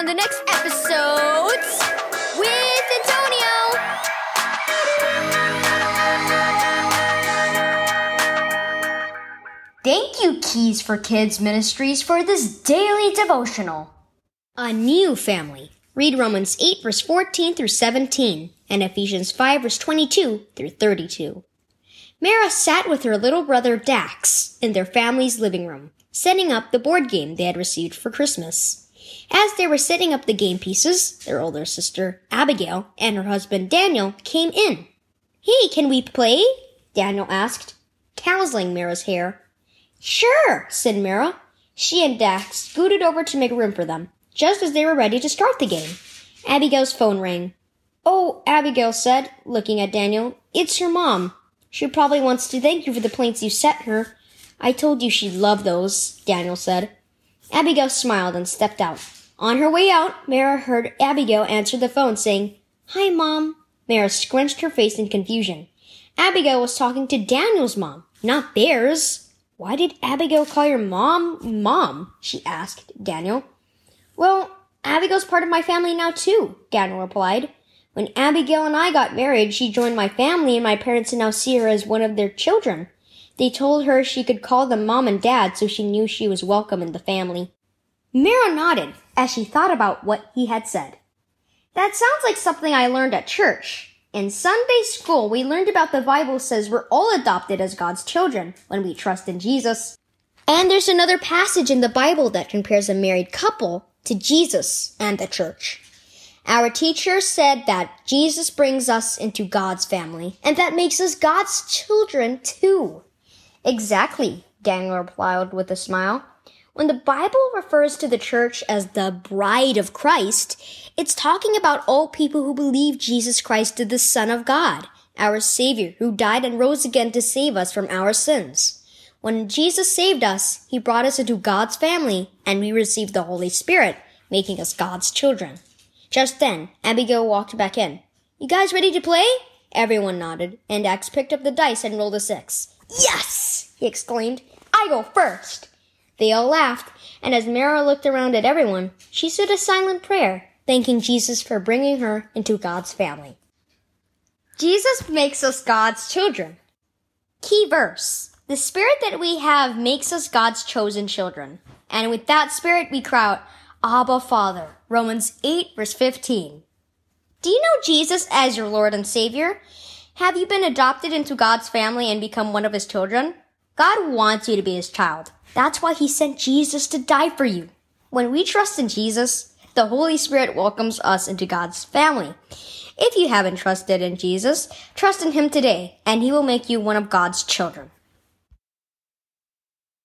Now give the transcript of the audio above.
on the next episode with Antonio. Thank you, Keys for Kids Ministries, for this daily devotional. A new family. Read Romans 8, verse 14 through 17, and Ephesians 5, verse 22 through 32. Mara sat with her little brother Dax in their family's living room, setting up the board game they had received for Christmas. As they were setting up the game pieces, their older sister, Abigail, and her husband, Daniel, came in. Hey, can we play? Daniel asked, tousling Mara's hair. Sure, said Mara. She and Dax scooted over to make room for them, just as they were ready to start the game. Abigail's phone rang. Oh, Abigail said, looking at Daniel, it's your mom. She probably wants to thank you for the plates you sent her. I told you she'd love those, Daniel said. Abigail smiled and stepped out. On her way out, Mara heard Abigail answer the phone saying, Hi, Mom. Mara scrunched her face in confusion. Abigail was talking to Daniel's mom, not theirs. Why did Abigail call your mom mom? she asked Daniel. Well, Abigail's part of my family now too, Daniel replied. When Abigail and I got married, she joined my family and my parents now see her as one of their children. They told her she could call them mom and dad so she knew she was welcome in the family. Mira nodded as she thought about what he had said. That sounds like something I learned at church. In Sunday school, we learned about the Bible says we're all adopted as God's children when we trust in Jesus. And there's another passage in the Bible that compares a married couple to Jesus and the church. Our teacher said that Jesus brings us into God's family, and that makes us God's children too. Exactly, Daniel replied with a smile. When the Bible refers to the church as the bride of Christ, it's talking about all people who believe Jesus Christ is the Son of God, our Savior, who died and rose again to save us from our sins. When Jesus saved us, He brought us into God's family, and we received the Holy Spirit, making us God's children. Just then, Abigail walked back in. You guys ready to play? Everyone nodded, and Dax picked up the dice and rolled a six. Yes! He exclaimed. I go first. They all laughed, and as Mara looked around at everyone, she said a silent prayer, thanking Jesus for bringing her into God's family. Jesus makes us God's children. Key verse. The spirit that we have makes us God's chosen children. And with that spirit, we cry out, Abba Father. Romans 8 verse 15. Do you know Jesus as your Lord and Savior? Have you been adopted into God's family and become one of His children? God wants you to be His child. That's why He sent Jesus to die for you. When we trust in Jesus, the Holy Spirit welcomes us into God's family. If you haven't trusted in Jesus, trust in Him today, and He will make you one of God's children.